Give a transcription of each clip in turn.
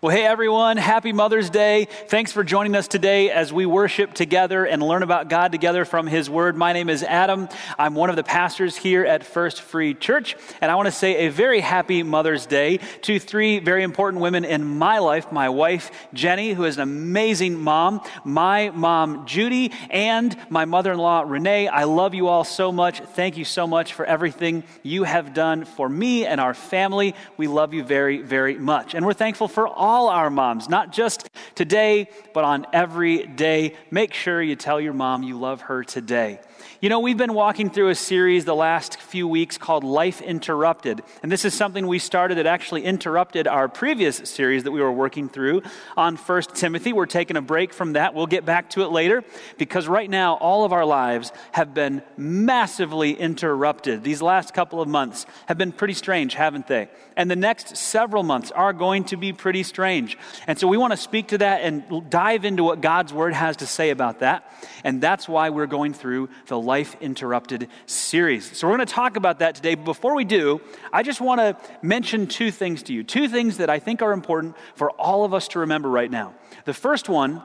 Well, hey everyone, happy Mother's Day. Thanks for joining us today as we worship together and learn about God together from His Word. My name is Adam. I'm one of the pastors here at First Free Church, and I want to say a very happy Mother's Day to three very important women in my life my wife, Jenny, who is an amazing mom, my mom, Judy, and my mother in law, Renee. I love you all so much. Thank you so much for everything you have done for me and our family. We love you very, very much. And we're thankful for all all our moms, not just today, but on every day. Make sure you tell your mom you love her today. You know, we've been walking through a series the last few weeks called Life Interrupted. And this is something we started that actually interrupted our previous series that we were working through on 1 Timothy. We're taking a break from that. We'll get back to it later because right now all of our lives have been massively interrupted. These last couple of months have been pretty strange, haven't they? And the next several months are going to be pretty strange. And so we want to speak to that and dive into what God's word has to say about that. And that's why we're going through the Life Interrupted series. So we're going to talk about that today. But before we do, I just want to mention two things to you. Two things that I think are important for all of us to remember right now. The first one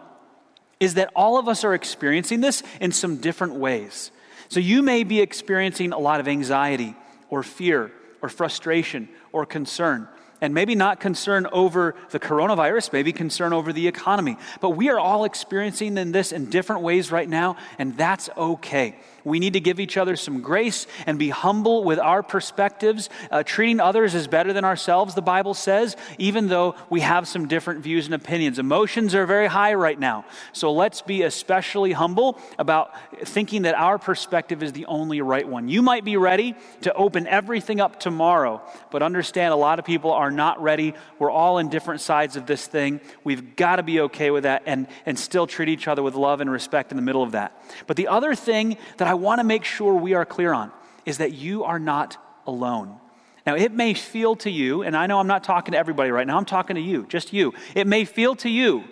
is that all of us are experiencing this in some different ways. So you may be experiencing a lot of anxiety or fear or frustration or concern and maybe not concern over the coronavirus, maybe concern over the economy. But we are all experiencing this in different ways right now, and that's okay. We need to give each other some grace and be humble with our perspectives. Uh, treating others as better than ourselves, the Bible says, even though we have some different views and opinions. Emotions are very high right now. So let's be especially humble about thinking that our perspective is the only right one. You might be ready to open everything up tomorrow, but understand a lot of people are not ready. We're all in different sides of this thing. We've got to be okay with that and, and still treat each other with love and respect in the middle of that. But the other thing that I I want to make sure we are clear on is that you are not alone. Now, it may feel to you, and I know I'm not talking to everybody right now, I'm talking to you, just you. It may feel to you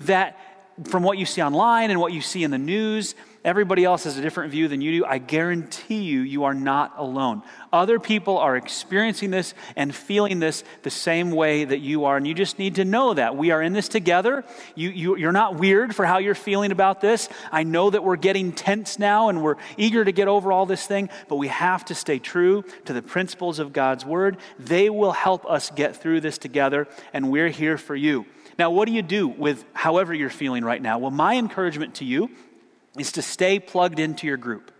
that from what you see online and what you see in the news, everybody else has a different view than you do. I guarantee you, you are not alone. Other people are experiencing this and feeling this the same way that you are. And you just need to know that. We are in this together. You, you, you're not weird for how you're feeling about this. I know that we're getting tense now and we're eager to get over all this thing, but we have to stay true to the principles of God's word. They will help us get through this together, and we're here for you. Now, what do you do with however you're feeling right now? Well, my encouragement to you is to stay plugged into your group.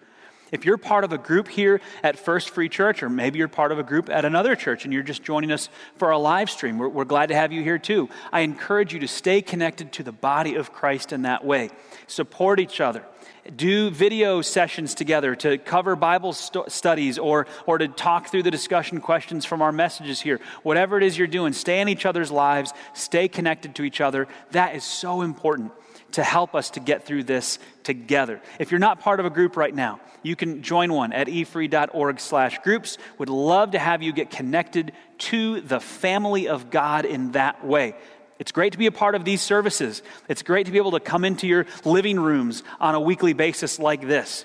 If you're part of a group here at First Free Church, or maybe you're part of a group at another church and you're just joining us for our live stream, we're, we're, glad to have you here too. I encourage you to stay connected to the body of Christ in that way. Support each other. Do video sessions together to cover Bible st- studies or, or to talk through the discussion questions from our messages here. Whatever it is you're doing, stay in each other's lives, stay connected to each other. That is so important to help us to get through this together. If you're not part of a group right now, you can join one at efree.org slash groups. Would love to have you get connected to the family of God in that way. It's great to be a part of these services. It's great to be able to come into your living rooms on a weekly basis like this.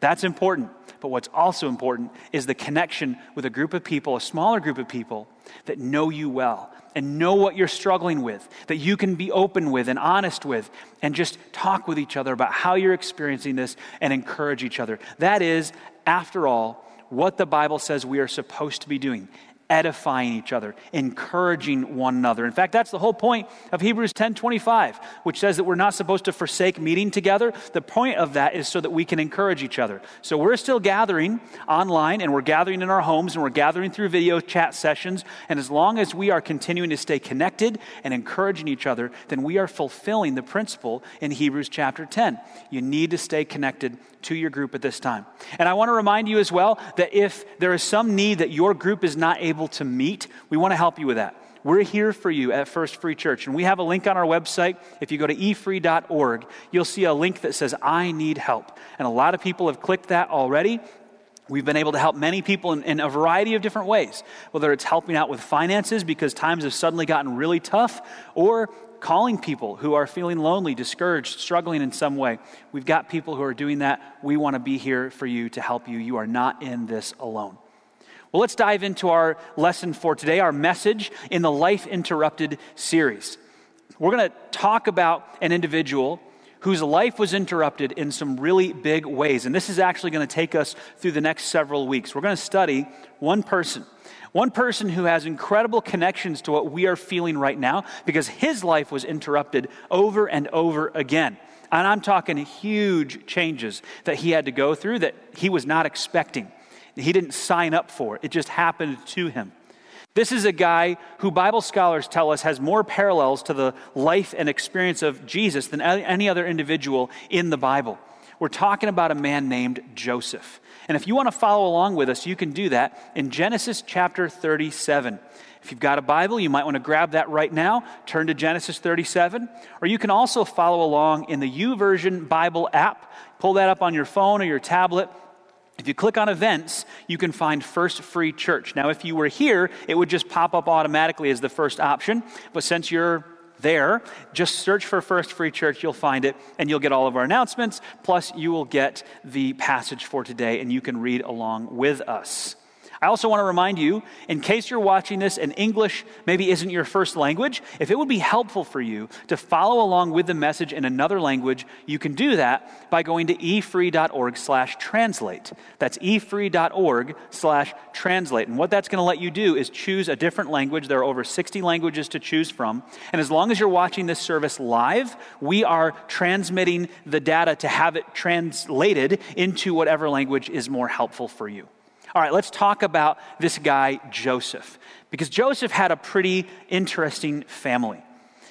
That's important. But what's also important is the connection with a group of people, a smaller group of people that know you well, and know what you're struggling with, that you can be open with and honest with, and just talk with each other about how you're experiencing this and encourage each other. That is, after all, what the Bible says we are supposed to be doing edifying each other, encouraging one another. In fact, that's the whole point of Hebrews 10:25, which says that we're not supposed to forsake meeting together. The point of that is so that we can encourage each other. So we're still gathering online and we're gathering in our homes and we're gathering through video chat sessions, and as long as we are continuing to stay connected and encouraging each other, then we are fulfilling the principle in Hebrews chapter 10. You need to stay connected to your group at this time. And I want to remind you as well that if there is some need that your group is not able to meet, we want to help you with that. We're here for you at First Free Church. And we have a link on our website. If you go to efree.org, you'll see a link that says, I need help. And a lot of people have clicked that already. We've been able to help many people in, in, a variety of different ways, whether it's helping out with finances because times have suddenly gotten really tough, or calling people who are feeling lonely, discouraged, struggling in some way. We've got people who are doing that. We want to be here for you to help you. You are not in this alone. Well, let's dive into our lesson for today, our message in the Life Interrupted series. We're going to talk about an individual whose life was interrupted in some really big ways. And this is actually going to take us through the next several weeks. We're going to study one person. One person who has incredible connections to what we are feeling right now because his life was interrupted over and over again. And I'm talking huge changes that he had to go through that he was not expecting. He didn't sign up for it, just happened to him. This is a guy who Bible scholars tell us has more parallels to the life and experience of Jesus than any other individual in the Bible. We're talking about a man named Joseph. And if you want to follow along with us, you can do that in Genesis chapter 37. If you've got a Bible, you might want to grab that right now. Turn to Genesis 37. Or you can also follow along in the YouVersion Bible app. Pull that up on your phone or your tablet if you click on events, you can find First Free Church. Now, if you were here, it would just pop up automatically as the first option. But since you're there, just search for First Free Church, you'll find it, and you'll get all of our announcements. Plus, you will get the passage for today, and you can read along with us. I also want to remind you, in case you're watching this and English maybe isn't your first language, if it would be helpful for you to follow along with the message in another language, you can do that by going to efree.org slash translate. That's efree.org slash translate. And what that's going to let you do is choose a different language. There are over 60 languages to choose from. And as long as you're watching this service live, we are transmitting the data to have it translated into whatever language is more helpful for you. All right, let's talk about this guy, Joseph, because Joseph had a pretty interesting family.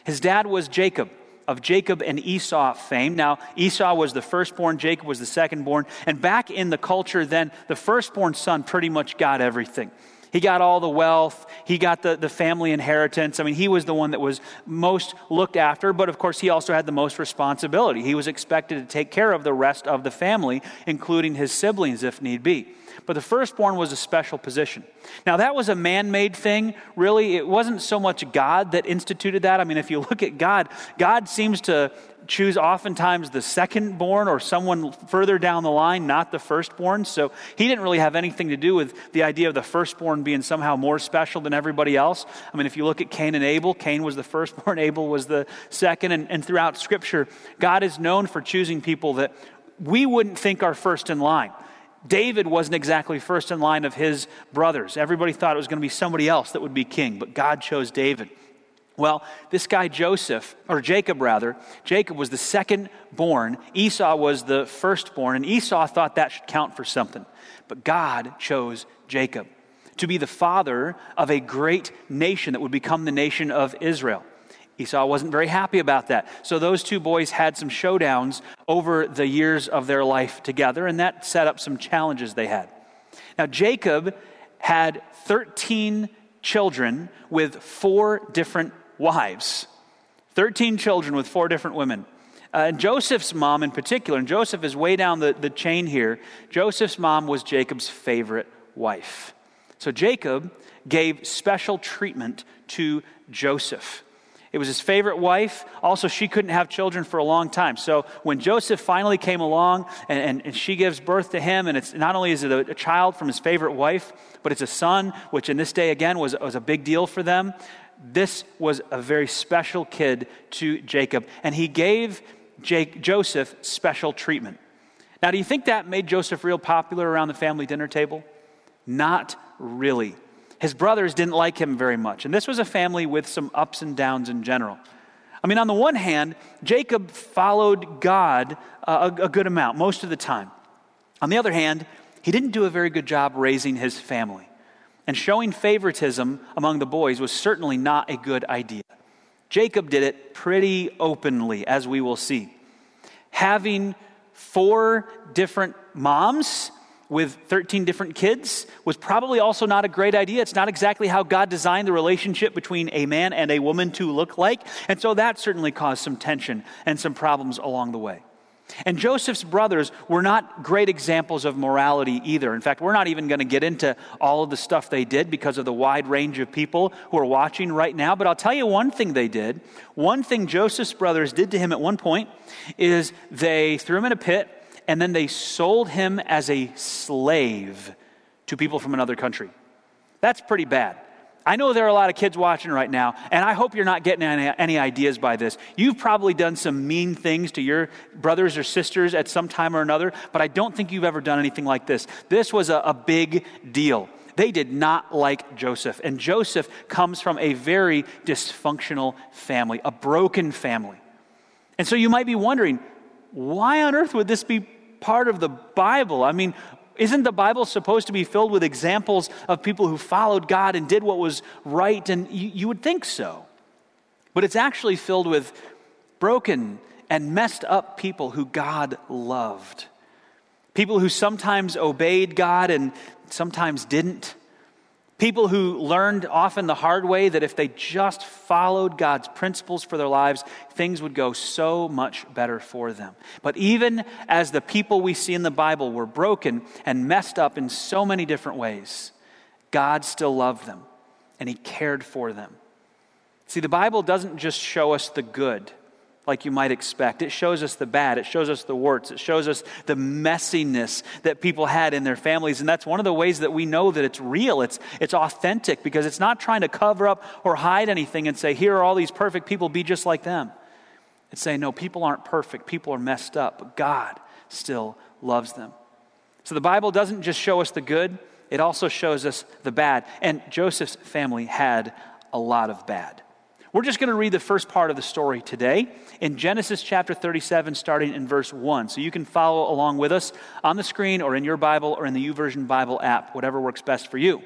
His dad was Jacob of Jacob and Esau fame. Now, Esau was the firstborn, Jacob was the secondborn. And back in the culture then, the firstborn son pretty much got everything. He got all the wealth. He got the, the family inheritance. I mean, he was the one that was most looked after, but of course, he also had the most responsibility. He was expected to take care of the rest of the family, including his siblings if need be. But the firstborn was a special position. Now, that was a man made thing, really. It wasn't so much God that instituted that. I mean, if you look at God, God seems to choose oftentimes the secondborn or someone further down the line, not the firstborn. So he didn't really have anything to do with the idea of the firstborn being somehow more special than everybody else. I mean, if you look at Cain and Abel, Cain was the firstborn, Abel was the second. And, and throughout Scripture, God is known for choosing people that we wouldn't think are first in line. David wasn't exactly first in line of his brothers. Everybody thought it was going to be somebody else that would be king, but God chose David. Well, this guy Joseph, or Jacob rather, Jacob was the second born. Esau was the firstborn, and Esau thought that should count for something. But God chose Jacob to be the father of a great nation that would become the nation of Israel. Esau wasn't very happy about that. So those two boys had some showdowns over the years of their life together, and that set up some challenges they had. Now, Jacob had 13 children with four different wives. 13 children with four different women. Uh, and Joseph's mom, in particular, and Joseph is way down the, the chain here, Joseph's mom was Jacob's favorite wife. So Jacob gave special treatment to Joseph. It was his favorite wife. Also, she couldn't have children for a long time. So when Joseph finally came along and, and, and she gives birth to him, and it's not only is it a, a, child from his favorite wife, but it's a son, which in this day again was, was a big deal for them. This was a very special kid to Jacob, and he gave Jake, Joseph special treatment. Now, do you think that made Joseph real popular around the family dinner table? Not really. His brothers didn't like him very much. And this was a family with some ups and downs in general. I mean, on the one hand, Jacob followed God uh, a, a good amount, most of the time. On the other hand, he didn't do a very good job raising his family. And showing favoritism among the boys was certainly not a good idea. Jacob did it pretty openly, as we will see. Having four different moms with 13 different kids was probably also not a great idea. It's not exactly how God designed the relationship between a man and a woman to look like. And so that certainly caused some tension and some problems along the way. And Joseph's brothers were not great examples of morality either. In fact, we're not even going to get into all of the stuff they did because of the wide range of people who are watching right now. But I'll tell you one thing they did. One thing Joseph's brothers did to him at one point is they threw him in a pit and then they sold him as a slave to people from another country. That's pretty bad. I know there are a lot of kids watching right now, and I hope you're not getting any, any, ideas by this. You've probably done some mean things to your brothers or sisters at some time or another, but I don't think you've ever done anything like this. This was a, a big deal. They did not like Joseph, and Joseph comes from a very dysfunctional family, a broken family. And so you might be wondering, why on earth would this be part of the Bible? I mean, isn't the Bible supposed to be filled with examples of people who followed God and did what was right? And you, you, would think so. But it's actually filled with broken and messed up people who God loved. People who sometimes obeyed God and sometimes didn't. People who learned often the hard way that if they just followed God's principles for their lives, things would go so much better for them. But even as the people we see in the Bible were broken and messed up in so many different ways, God still loved them and He cared for them. See, the Bible doesn't just show us the good like you might expect. It shows us the bad, it shows us the warts, it shows us the messiness that people had in their families. And that's one of the ways that we know that it's real, it's, it's authentic, because it's not trying to cover up or hide anything and say, here are all these perfect people, be just like them. It's saying, no, people aren't perfect, people are messed up, but God still loves them. So the Bible doesn't just show us the good, it also shows us the bad. And Joseph's family had a lot of bad. We're just going to read the first part of the story today in Genesis chapter 37, starting in verse 1. So you can follow along with us on the screen or in your Bible or in the YouVersion Bible app, whatever works best for you.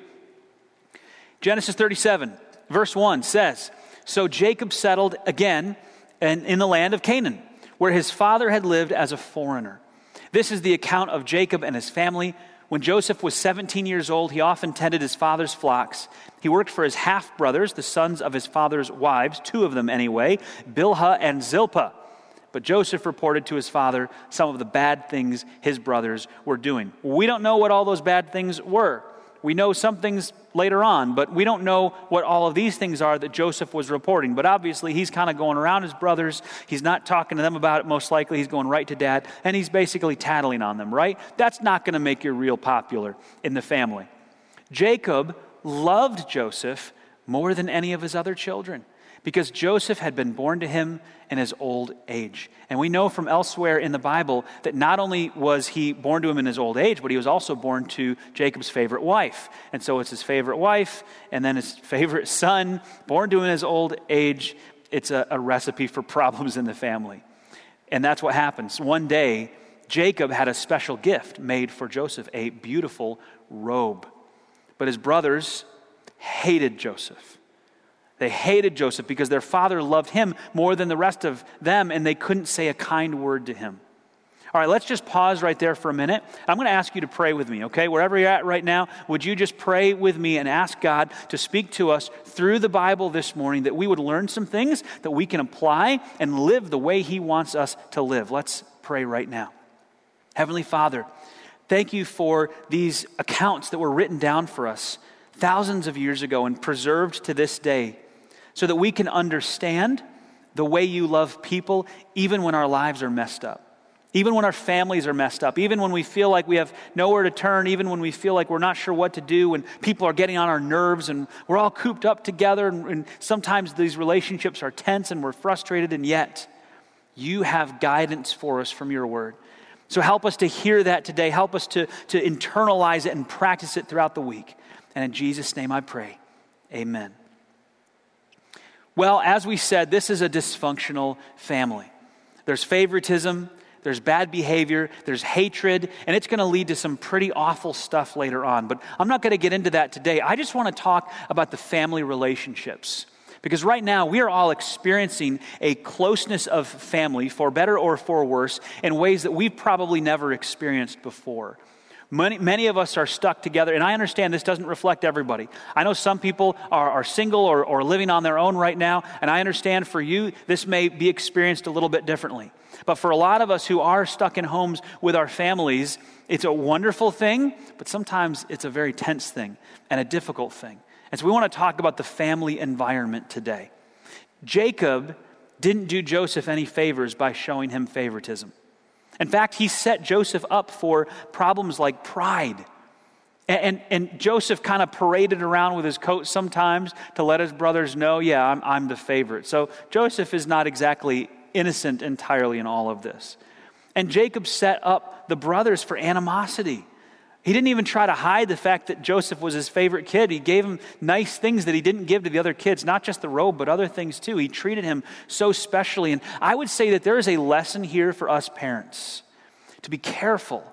Genesis 37, verse 1 says So Jacob settled again in, in the land of Canaan, where his father had lived as a foreigner. This is the account of Jacob and his family when Joseph was 17 years old, he often tended his father's flocks. He worked for his half brothers, the sons of his father's wives, two of them anyway, Bilhah and Zilpah. But Joseph reported to his father some of the bad things his brothers were doing. We don't know what all those bad things were. We know some things later on, but we don't know what all of these things are that Joseph was reporting. But obviously, he's kind of going around his brothers. He's not talking to them about it, most likely. He's going right to dad, and he's basically tattling on them, right? That's not going to make you real popular in the family. Jacob loved Joseph more than any of his other children because Joseph had been born to him in his old age. And we know from elsewhere in the Bible that not only was he born to him in his old age, but he was also born to Jacob's favorite wife. And so it's his favorite wife and then his favorite son, born to him in his old age. It's a, a recipe for problems in the family. And that's what happens. One day, Jacob had a special gift made for Joseph, a beautiful robe. But his brothers hated Joseph. They hated Joseph because their father loved him more than the rest of them, and they couldn't say a kind word to him. All right, let's just pause right there for a minute. I'm going to ask you to pray with me, okay? Wherever you're at right now, would you just pray with me and ask God to speak to us through the Bible this morning that we would learn some things that we can apply and live the way He wants us to live? Let's pray right now. Heavenly Father, thank you for these accounts that were written down for us thousands of years ago and preserved to this day so that we can understand the way you love people, even when our lives are messed up. Even when our families are messed up, even when we feel like we have nowhere to turn, even when we feel like we're not sure what to do, when people are getting on our nerves, and we're all cooped up together, and, and sometimes these relationships are tense and we're frustrated, and yet you have guidance for us from your word. So help us to hear that today. Help us to, to internalize it and practice it throughout the week. And in Jesus' name I pray. Amen. Well, as we said, this is a dysfunctional family. There's favoritism, there's bad behavior, there's hatred, and it's going to lead to some pretty awful stuff later on. But I'm not going to get into that today. I just want to talk about the family relationships. Because right now, we are all experiencing a closeness of family, for better or for worse, in ways that we've probably never experienced before. Many, many of us are stuck together, and I understand this doesn't reflect everybody. I know some people are, are single or, or living on their own right now, and I understand for you, this may be experienced a little bit differently. But for a lot of us who are stuck in homes with our families, it's a wonderful thing, but sometimes it's a very tense thing and a difficult thing. And so we want to talk about the family environment today. Jacob didn't do Joseph any favors by showing him favoritism. In fact, he set Joseph up for problems like pride And, and, and Joseph kind of paraded around with his coat sometimes to let his brothers know, yeah, I'm, I'm the favorite. So Joseph is not exactly innocent entirely in all of this. And Jacob set up the brothers for animosity. He didn't even try to hide the fact that Joseph was his favorite kid. He gave him nice things that he didn't give to the other kids, not just the robe, but other things too. He treated him so specially. And I would say that there is a lesson here for us parents to be careful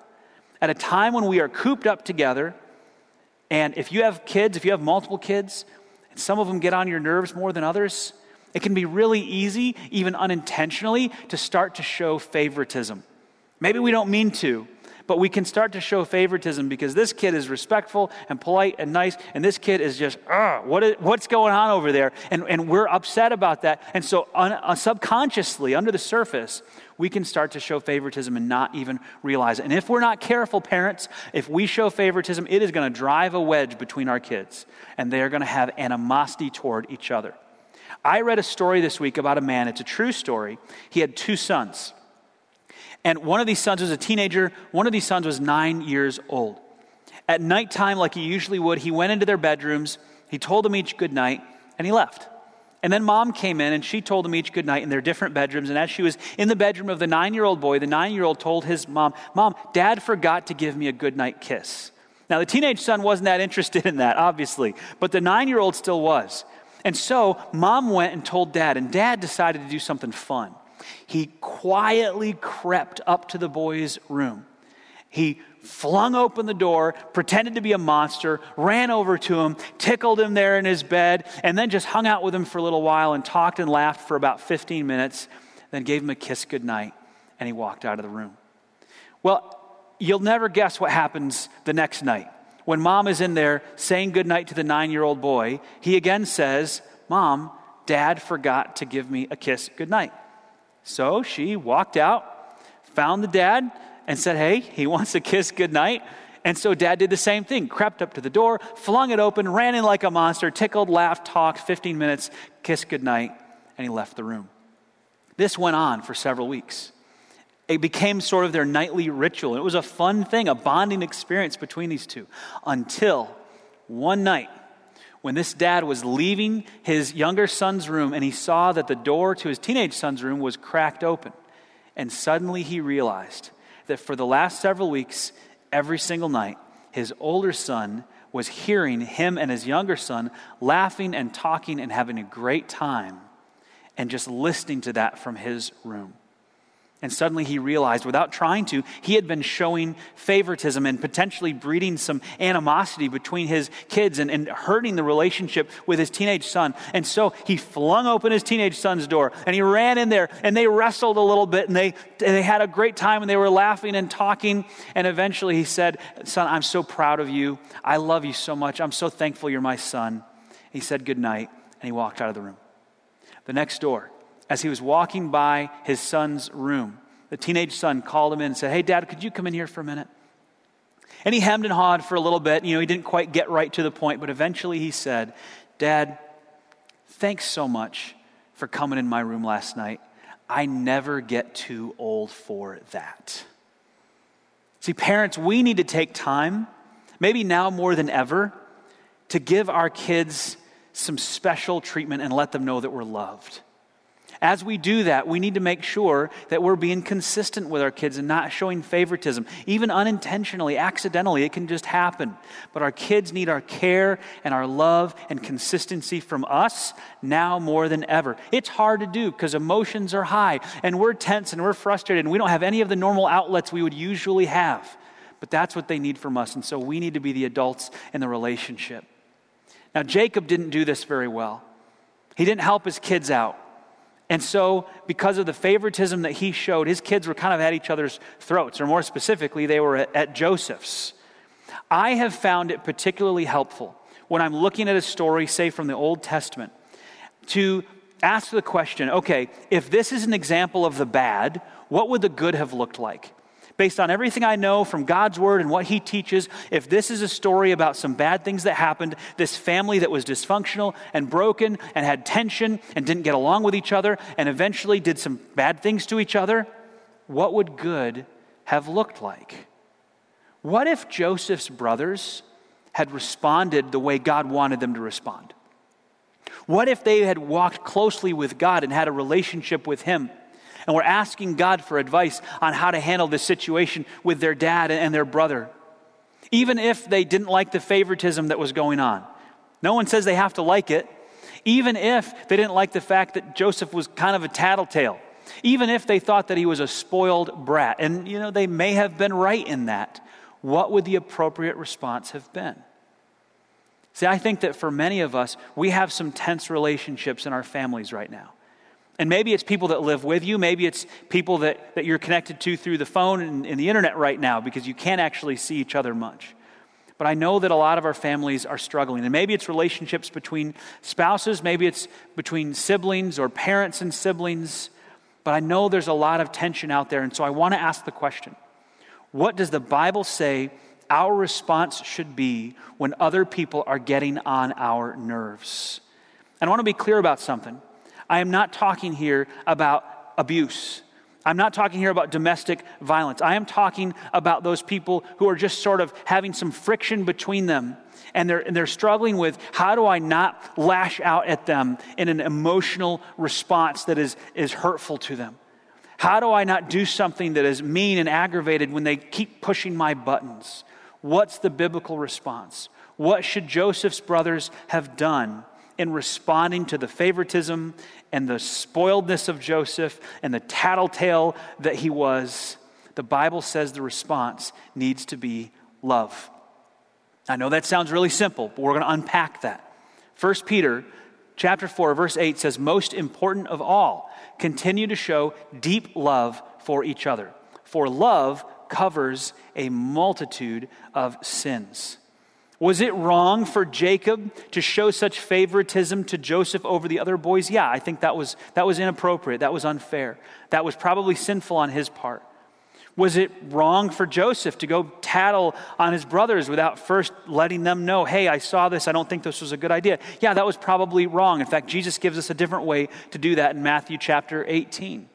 at a time when we are cooped up together. And if you have kids, if you have multiple kids, and some of them get on your nerves more than others, it can be really easy, even unintentionally, to start to show favoritism. Maybe we don't mean to, but we can start to show favoritism because this kid is respectful and polite and nice, and this kid is just, what is, what's going on over there? And, and we're upset about that. And so, un, uh, subconsciously, under the surface, we can start to show favoritism and not even realize it. And if we're not careful, parents, if we show favoritism, it is going to drive a wedge between our kids, and they are going to have animosity toward each other. I read a story this week about a man, it's a true story. He had two sons. And one of these sons was a teenager, one of these sons was nine years old. At nighttime, like he usually would, he went into their bedrooms, he told them each good night, and he left. And then mom came in and she told them each good night in their different bedrooms. And as she was in the bedroom of the nine year old boy, the nine year old told his mom, Mom, dad forgot to give me a good night kiss. Now, the teenage son wasn't that interested in that, obviously, but the nine year old still was. And so mom went and told dad, and dad decided to do something fun he quietly crept up to the boy's room. He flung open the door, pretended to be a monster, ran over to him, tickled him there in his bed, and then just hung out with him for a little while and talked and laughed for about 15 minutes, then gave him a kiss goodnight, and he walked out of the room. Well, you'll never guess what happens the next night. When mom is in there saying goodnight to the nine year old boy, he again says, Mom, dad forgot to give me a kiss goodnight. So she walked out, found the dad, and said, Hey, he wants a kiss goodnight. And so dad did the same thing, crept up to the door, flung it open, ran in like a monster, tickled, laughed, talked, 15 minutes, kissed goodnight, and he left the room. This went on for several weeks. It became sort of their nightly ritual. It was a fun thing, a bonding experience between these two until one night when this dad was leaving his younger son's room and he saw that the door to his teenage son's room was cracked open. And suddenly he realized that for the last several weeks, every single night, his older son was hearing him and his younger son laughing and talking and having a great time and just listening to that from his room. And suddenly he realized, without trying to, he had been showing favoritism and potentially breeding some animosity between his kids and, and, hurting the relationship with his teenage son. And so he flung open his teenage son's door and he ran in there and they wrestled a little bit and they, and they had a great time and they were laughing and talking. And eventually he said, Son, I'm so proud of you. I love you so much. I'm so thankful you're my son. He said good night and he walked out of the room. The next door, as he was walking by his son's room, the teenage son called him in and said, Hey, dad, could you come in here for a minute? And he hemmed and hawed for a little bit. You know, he didn't quite get right to the point, but eventually he said, Dad, thanks so much for coming in my room last night. I never get too old for that. See, parents, we need to take time, maybe now more than ever, to give our kids some special treatment and let them know that we're loved. As we do that, we need to make sure that we're being consistent with our kids and not showing favoritism, even unintentionally, accidentally. It can just happen. But our kids need our care and our love and consistency from us now more than ever. It's hard to do because emotions are high and we're tense and we're frustrated and we don't have any of the normal outlets we would usually have. But that's what they need from us. And so we need to be the adults in the relationship. Now, Jacob didn't do this very well. He didn't help his kids out. And so, because of the favoritism that he showed, his kids were kind of at each other's throats, or more specifically, they were at, at Joseph's. I have found it particularly helpful when I'm looking at a story, say from the Old Testament, to ask the question okay, if this is an example of the bad, what would the good have looked like? Based on everything I know from God's word and what he teaches, if this is a story about some bad things that happened, this family that was dysfunctional and broken and had tension and didn't get along with each other and eventually did some bad things to each other, what would good have looked like? What if Joseph's brothers had responded the way God wanted them to respond? What if they had walked closely with God and had a relationship with Him? And were asking God for advice on how to handle this situation with their dad and their brother. Even if they didn't like the favoritism that was going on. No one says they have to like it. Even if they didn't like the fact that Joseph was kind of a tattletale. Even if they thought that he was a spoiled brat. And, you know, they may have been right in that. What would the appropriate response have been? See, I think that for many of us, we have some tense relationships in our families right now. And maybe it's people that live with you. Maybe it's people that, that you're connected to through the phone and, and the internet right now because you can't actually see each other much. But I know that a lot of our families are struggling. And maybe it's relationships between spouses, maybe it's between siblings or parents and siblings. But I know there's a lot of tension out there. And so I want to ask the question what does the Bible say our response should be when other people are getting on our nerves. And I want to be clear about something. I am not talking here about abuse. I'm not talking here about domestic violence. I am talking about those people who are just sort of having some friction between them. And they're, and they're struggling with how do I not lash out at them in an emotional response that is, is hurtful to them? How do I not do something that is mean and aggravated when they keep pushing my buttons? What's the biblical response? What should Joseph's brothers have done in responding to the favoritism and the spoiledness of Joseph and the tattletale that he was? The Bible says the response needs to be love. I know that sounds really simple, but we're going to unpack that. 1 Peter chapter 4 verse 8 says most important of all continue to show deep love for each other for love covers a multitude of sins. Was it wrong for Jacob to show such favoritism to Joseph over the other boys? Yeah, I think that was, that was inappropriate. That was unfair. That was probably sinful on his part. Was it wrong for Joseph to go tattle on his brothers without first letting them know, hey, I saw this, I don't think this was a good idea? Yeah, that was probably wrong. In fact, Jesus gives us a different way to do that in Matthew chapter 18.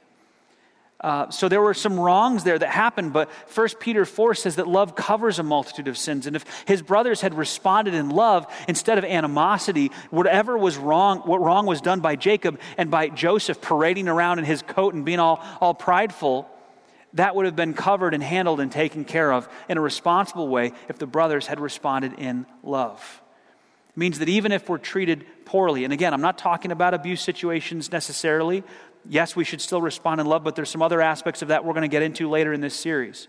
Uh, so there were some wrongs there that happened, but 1 Peter 4 says that love covers a multitude of sins. And if his brothers had responded in love instead of animosity, whatever was wrong, what wrong was done by Jacob and by Joseph parading around in his coat and being all, all prideful, that would have been covered and handled and taken care of in a responsible way if the brothers had responded in love. It means that even if we're treated poorly, and again, I'm not talking about abuse situations necessarily, yes, we should still respond in love, but there's some other aspects of that we're going to get into later in this series.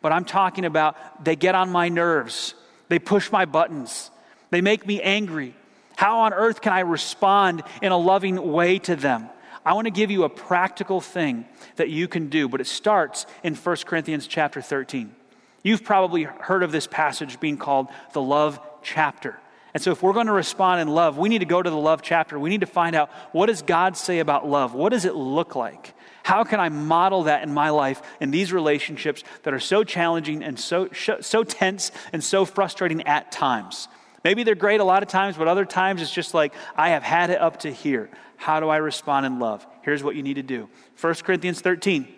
But I'm talking about they get on my nerves, they push my buttons, they make me angry. How on earth can I respond in a loving way to them? I want to give you a practical thing that you can do, but it starts in 1 Corinthians chapter 13. You've probably heard of this passage being called the love chapter. And so, if we're going to respond in love, we need to go to the love chapter. We need to find out what does God say about love? What does it look like? How can I model that in my life in these relationships that are so challenging and so, so tense and so frustrating at times? Maybe they're great a lot of times, but other times it's just like, I have had it up to here. How do I respond in love? Here's what you need to do 1 Corinthians 13,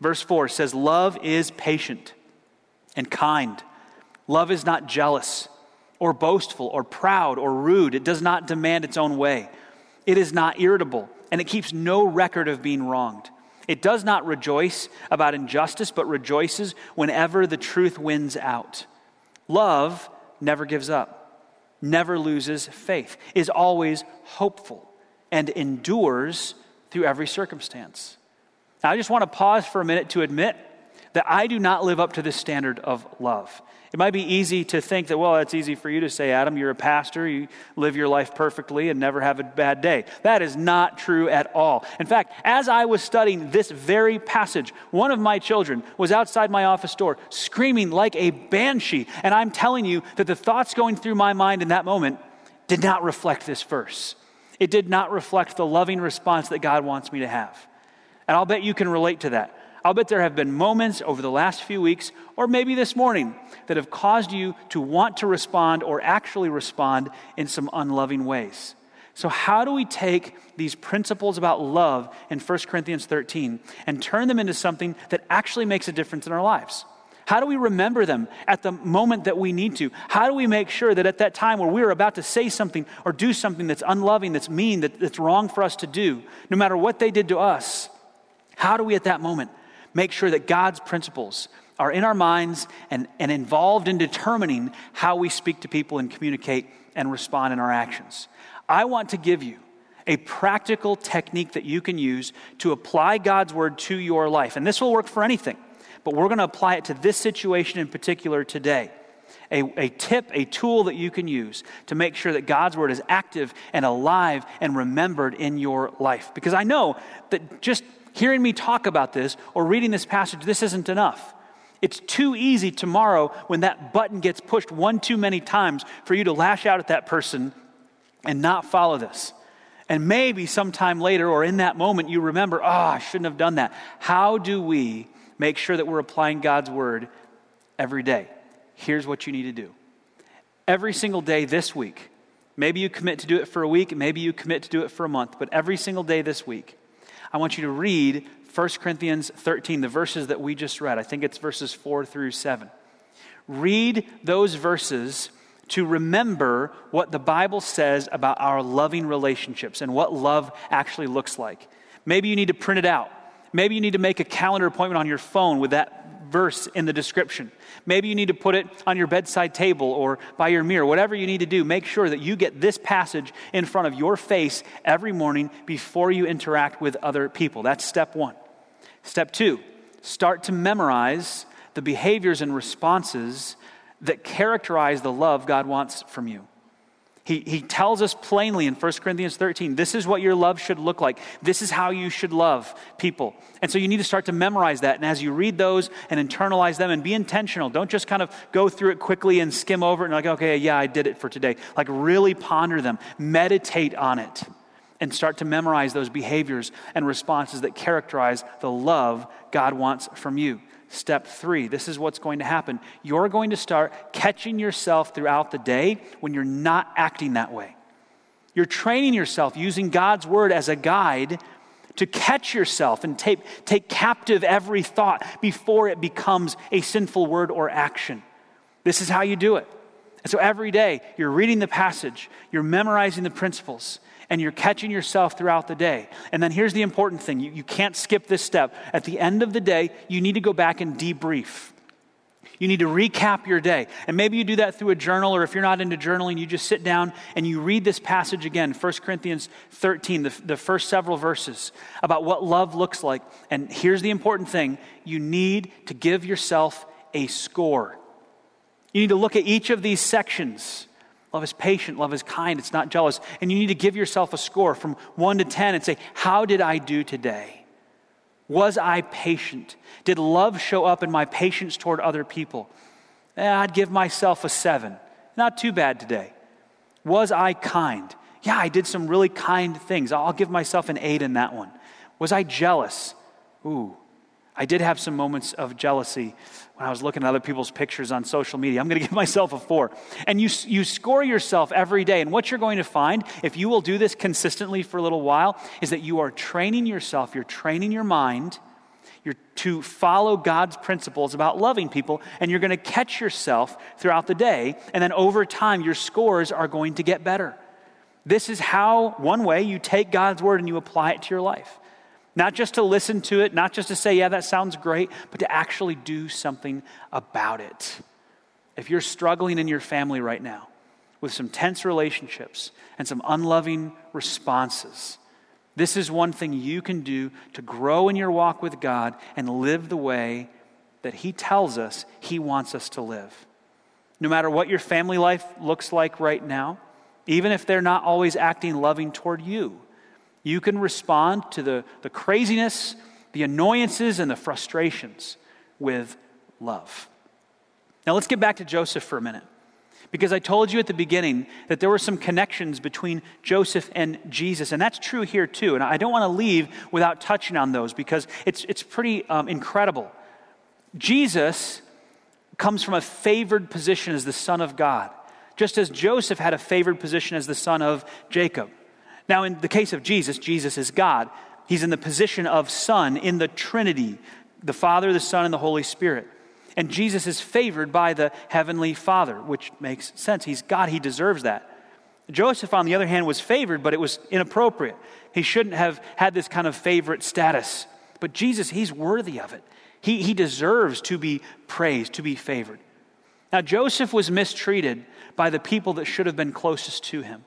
verse 4 says, Love is patient and kind. Love is not jealous or boastful or proud or rude. It does not demand its own way. It is not irritable, and it keeps no record of being wronged. It does not rejoice about injustice, but rejoices whenever the truth wins out. Love never gives up, never loses faith, is always hopeful, and endures through every circumstance. Now, I just want to pause for a minute to admit that I do not live up to this standard of love. It might be easy to think that, well, it's easy for you to say, Adam, you're a pastor, you live your life perfectly and never have a bad day. That is not true at all. In fact, as I was studying this very passage, one of my children was outside my office door screaming like a banshee. And I'm telling you that the thoughts going through my mind in that moment did not reflect this verse. It did not reflect the loving response that God wants me to have. And I'll bet you can relate to that. I'll bet there have been moments over the last few weeks, or maybe this morning, that have caused you to want to respond or actually respond in some unloving ways. So, how do we take these principles about love in 1 Corinthians 13 and turn them into something that actually makes a difference in our lives? How do we remember them at the moment that we need to? How do we make sure that at that time where we're about to say something or do something that's unloving, that's mean, that, that's wrong for us to do, no matter what they did to us, how do we at that moment make sure that God's principles are in our minds and, and involved in determining how we speak to people and communicate and respond in our actions? I want to give you a practical technique that you can use to apply God's word to your life. And this will work for anything but we're going to apply it to this situation in particular today. A, a tip, a tool that you can use to make sure that God's word is active and alive and remembered in your life. Because I know that just hearing me talk about this or reading this passage, this isn't enough. It's too easy tomorrow when that button gets pushed one too many times for you to lash out at that person and not follow this. And maybe sometime later or in that moment you remember, oh, I shouldn't have done that. How do we make sure that we're applying God's word every day. Here's what you need to do. Every single day this week, maybe you commit to do it for a week, maybe you commit to do it for a month, but every single day this week, I want you to read 1 Corinthians 13, the verses that we just read. I think it's verses 4 through 7. Read those verses to remember what the Bible says about our loving relationships and what love actually looks like. Maybe you need to print it out Maybe you need to make a calendar appointment on your phone with that verse in the description. Maybe you need to put it on your bedside table or by your mirror. Whatever you need to do, make sure that you get this passage in front of your face every morning before you interact with other people. That's step one. Step two, start to memorize the behaviors and responses that characterize the love God wants from you. He, he tells us plainly in 1 Corinthians 13 this is what your love should look like. This is how you should love people. And so you need to start to memorize that. And as you read those and internalize them and be intentional, don't just kind of go through it quickly and skim over it and, like, okay, yeah, I did it for today. Like, really ponder them, meditate on it, and start to memorize those behaviors and responses that characterize the love God wants from you. Step three this is what's going to happen. You're going to start catching yourself throughout the day when you're not acting that way. You're training yourself using God's word as a guide to catch yourself and take, take captive every thought before it becomes a sinful word or action. This is how you do it. And so every day, you're reading the passage, you're memorizing the principles, and you're catching yourself throughout the day. And then here's the important thing you, you can't skip this step. At the end of the day, you need to go back and debrief. You need to recap your day. And maybe you do that through a journal, or if you're not into journaling, you just sit down and you read this passage again 1 Corinthians 13, the, the first several verses about what love looks like. And here's the important thing you need to give yourself a score. You need to look at each of these sections Love is patient, love is kind, it's not jealous. And you need to give yourself a score from 1 to 10 and say, How did I do today? Was I patient? Did love show up in my patience toward other people? Eh, I'd give myself a 7. Not too bad today. Was I kind? Yeah, I did some really kind things. I'll give myself an 8 in that one. Was I jealous? Ooh, I did have some moments of jealousy when I was looking at other people's pictures on social media. I'm going to give myself a four. And you, you score yourself every day. And what you're going to find, if you will do this consistently for a little while, is that you are training yourself, you're training your mind you're to follow God's principles about loving people, and you're going to catch yourself throughout the day. And then over time, your scores are going to get better. This is how, one way, you take God's word and you apply it to your life. Not just to listen to it, not just to say, yeah, that sounds great, but to actually do something about it. If you're struggling in your family right now with some tense relationships and some unloving responses, this is one thing you can do to grow in your walk with God and live the way that He tells us He wants us to live. No matter what your family life looks like right now, even if they're not always acting loving toward you, you can respond to the, the craziness, the annoyances, and the frustrations with love. Now, let's get back to Joseph for a minute. Because I told you at the beginning that there were some connections between Joseph and Jesus, and that's true here too. And I don't want to leave without touching on those because it's, it's pretty um, incredible. Jesus comes from a favored position as the Son of God, just as Joseph had a favored position as the son of Jacob. Now, in the case of Jesus, Jesus is God. He's in the position of Son in the Trinity the Father, the Son, and the Holy Spirit. And Jesus is favored by the heavenly Father, which makes sense. He's God, he deserves that. Joseph, on the other hand, was favored, but it was inappropriate. He shouldn't have had this kind of favorite status. But Jesus, he's worthy of it. He, he deserves to be praised, to be favored. Now, Joseph was mistreated by the people that should have been closest to him.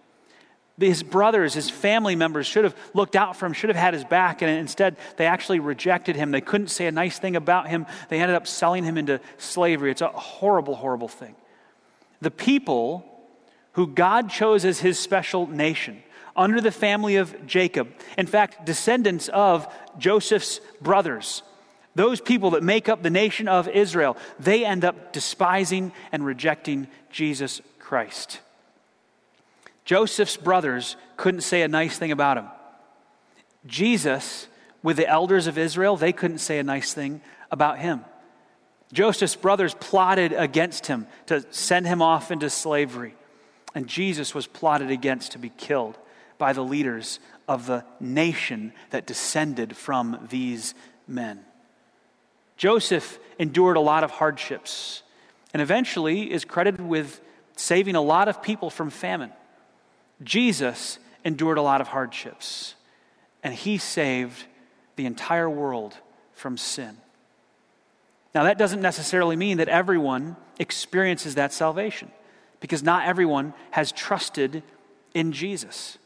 His brothers, his family members should have looked out for him, should have had his back, and instead they actually rejected him. They couldn't say a nice thing about him. They ended up selling him into slavery. It's a horrible, horrible thing. The people who God chose as his special nation under the family of Jacob, in fact, descendants of Joseph's brothers, those people that make up the nation of Israel, they end up despising and rejecting Jesus Christ. Joseph's brothers couldn't say a nice thing about him. Jesus, with the elders of Israel, they couldn't say a nice thing about him. Joseph's brothers plotted against him to send him off into slavery. And Jesus was plotted against to be killed by the leaders of the nation that descended from these men. Joseph endured a lot of hardships and eventually is credited with saving a lot of people from famine. Jesus endured a lot of hardships, and he saved the entire world from sin. Now, that doesn't necessarily mean that everyone experiences that salvation, because not everyone has trusted in Jesus.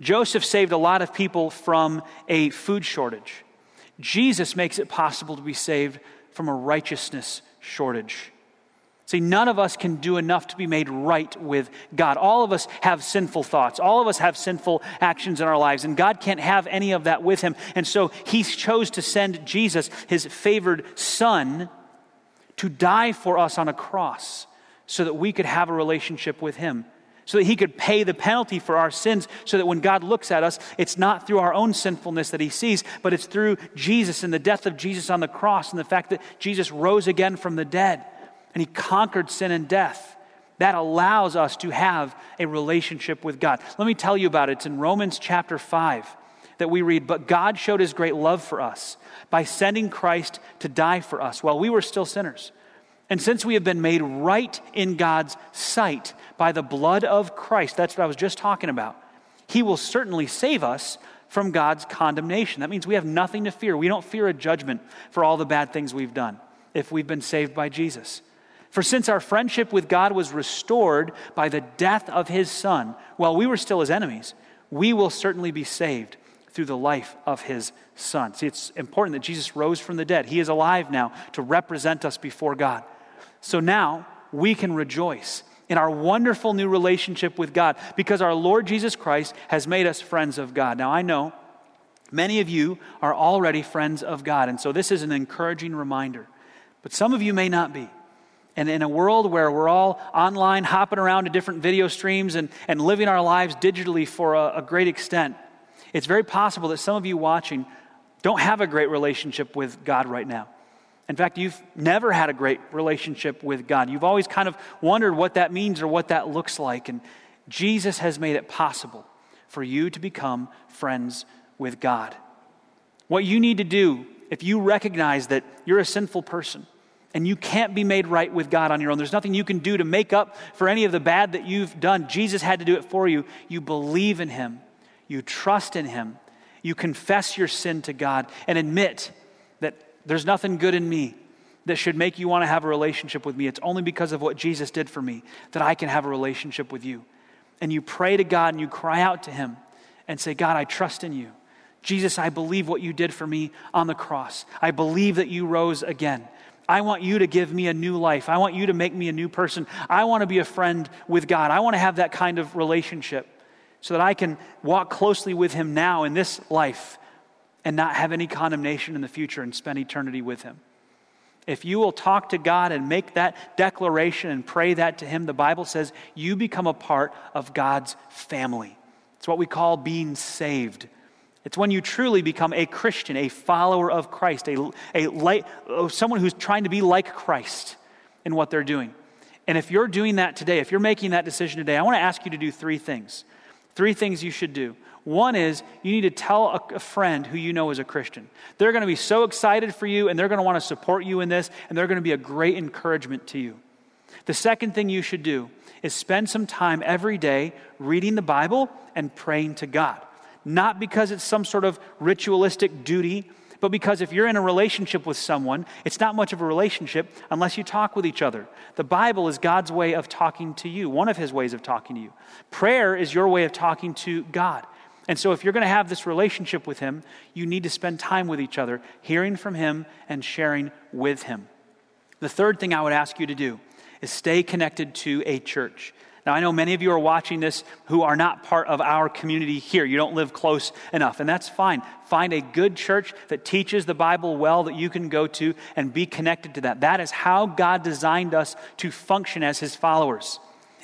Joseph saved a lot of people from a food shortage. Jesus makes it possible to be saved from a righteousness shortage. See, none of us can do enough to be made right with God. All of us have sinful thoughts. All of us have sinful actions in our lives, and God can't have any of that with him. And so he chose to send Jesus, his favored son, to die for us on a cross so that we could have a relationship with him. So that he could pay the penalty for our sins, so that when God looks at us, it's not through our own sinfulness that he sees, but it's through Jesus and the death of Jesus on the cross and the fact that Jesus rose again from the dead and he conquered sin and death. That allows us to have a relationship with God. Let me tell you about it. It's in Romans chapter 5 that we read, But God showed his great love for us by sending Christ to die for us while we were still sinners. And since we have been made right in God's sight by the blood of Christ, that's what I was just talking about, he will certainly save us from God's condemnation. That means we have nothing to fear. We don't fear a judgment for all the bad things we've done if we've been saved by Jesus. For since our friendship with God was restored by the death of his Son, while we were still his enemies, we will certainly be saved through the life of his Son. See, it's important that Jesus rose from the dead. He is alive now to represent us before God. So now we can rejoice in our wonderful new relationship with God because our Lord Jesus Christ has made us friends of God. Now, I know many of you are already friends of God, and so this is an encouraging reminder. But some of you may not be. And in a world where we're all online, hopping around to different video streams and, and living our lives digitally for a, a great extent, it's very possible that some of you watching don't have a great relationship with God right now. In fact, you've never had a great relationship with God. You've always kind of wondered what that means or what that looks like. And Jesus has made it possible for you to become friends with God. What you need to do, if you recognize that you're a sinful person, and you can't be made right with God on your own. There's nothing you can do to make up for any of the bad that you've done. Jesus had to do it for you. You believe in Him, you trust in Him, you confess your sin to God, and admit that there's nothing good in me that should make you want to have a relationship with me. It's only because of what Jesus did for me that I can have a relationship with you. And you pray to God and you cry out to Him and say, God, I trust in you. Jesus, I believe what you did for me on the cross. I believe that you rose again. I want you to give me a new life. I want you to make me a new person. I want to be a friend with God. I want to have that kind of relationship so that I can walk closely with Him now in this life and not have any condemnation in the future and spend eternity with Him. If you will talk to God and make that declaration and pray that to Him, the Bible says you become a part of God's family. It's what we call being saved. It's when you truly become a Christian, a follower of Christ, a, a light, someone who's trying to be like Christ in what they're doing. And if you're doing that today, if you're making that decision today, I want to ask you to do three things. Three things you should do. One is you need to tell a, friend who you know is a Christian. They're going to be so excited for you and they're going to want to support you in this and they're going to be a great encouragement to you. The second thing you should do is spend some time every day reading the Bible and praying to God. Not because it's some sort of ritualistic duty, but because if you're in a relationship with someone, it's not much of a relationship unless you talk with each other. The Bible is God's way of talking to you, one of his ways of talking to you. Prayer is your way of talking to God. And so, if you're going to have this relationship with Him, you need to spend time with each other, hearing from Him and sharing with Him. The third thing I would ask you to do is stay connected to a church. Now, I know many of you are watching this who are not part of our community here. You don't live close enough, and that's fine. Find a good church that teaches the Bible well that you can go to and be connected to that. That is how God designed us to function as His followers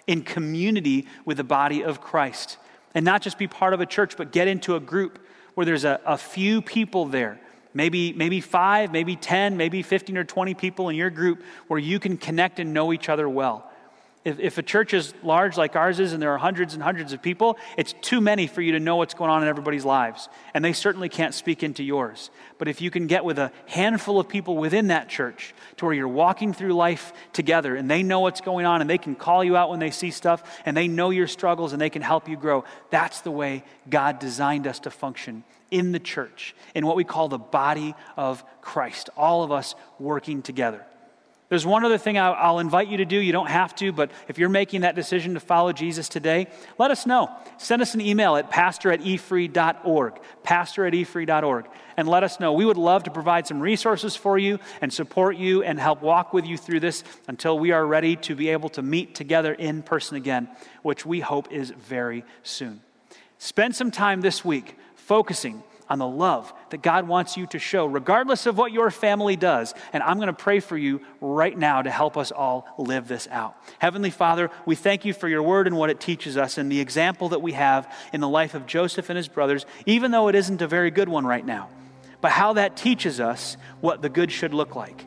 in community with the body of Christ. And not just be part of a church, but get into a group where there's a, a few people there maybe maybe 5 maybe 10 maybe 15 or 20 people in your group where you can connect and know each other well if, if a church is large like ours is and there are hundreds and hundreds of people, it's too many for you to know what's going on in everybody's lives. And they certainly can't speak into yours. But if you can get with a handful of people within that church to where you're walking through life together and they know what's going on and they can call you out when they see stuff and they know your struggles and they can help you grow, that's the way God designed us to function in the church, in what we call the body of Christ, all of us working together. There's one other thing I'll invite you to do. You don't have to, but if you're making that decision to follow Jesus today, let us know. Send us an email at pastor at efree.org, pastor at efree.org, and let us know. We would love to provide some resources for you and support you and help walk with you through this until we are ready to be able to meet together in person again, which we hope is very soon. Spend some time this week focusing on the love that God wants you to show, regardless of what your family does. And I'm going to pray for you right now to help us all live this out. Heavenly Father, we thank you for your word and what it teaches us and the example that we have in the life of Joseph and his brothers, even though it isn't a very good one right now, but how that teaches us what the good should look like.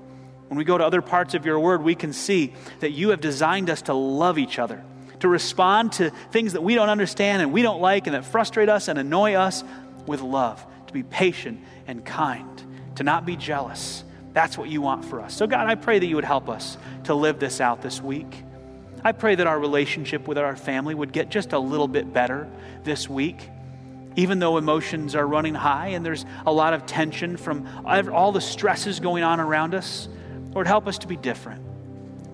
When we go to other parts of your word, we can see that you have designed us to love each other to respond to things that we don't understand and we don't like and that frustrate us and annoy us with love to be patient and kind, to not be jealous. That's what you want for us. So, God, I pray that you would help us to live this out this week. I pray that our relationship with our family would get just a little bit better this week, even though emotions are running high and there's a lot of tension from all the stresses going on around us. Lord, help us to be different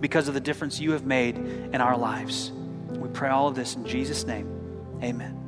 because of the difference you have made in our lives. We pray all of this in Jesus' name. Amen.